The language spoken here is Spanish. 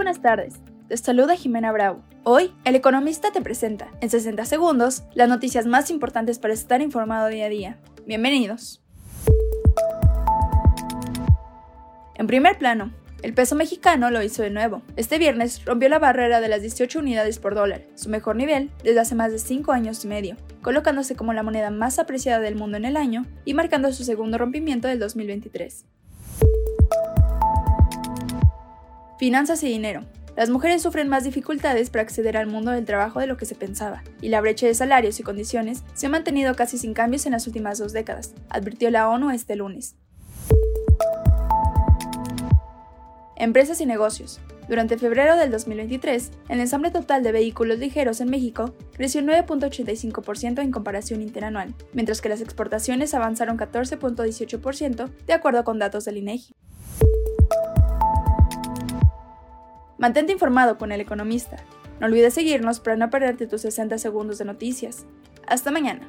buenas tardes. Te saluda Jimena Bravo. Hoy, El Economista te presenta, en 60 segundos, las noticias más importantes para estar informado día a día. Bienvenidos. En primer plano, el peso mexicano lo hizo de nuevo. Este viernes rompió la barrera de las 18 unidades por dólar, su mejor nivel desde hace más de 5 años y medio, colocándose como la moneda más apreciada del mundo en el año y marcando su segundo rompimiento del 2023. Finanzas y dinero. Las mujeres sufren más dificultades para acceder al mundo del trabajo de lo que se pensaba, y la brecha de salarios y condiciones se ha mantenido casi sin cambios en las últimas dos décadas, advirtió la ONU este lunes. Empresas y negocios. Durante febrero del 2023, el ensamble total de vehículos ligeros en México creció 9.85% en comparación interanual, mientras que las exportaciones avanzaron 14.18% de acuerdo con datos del INEGI. Mantente informado con el economista. No olvides seguirnos para no perderte tus 60 segundos de noticias. Hasta mañana.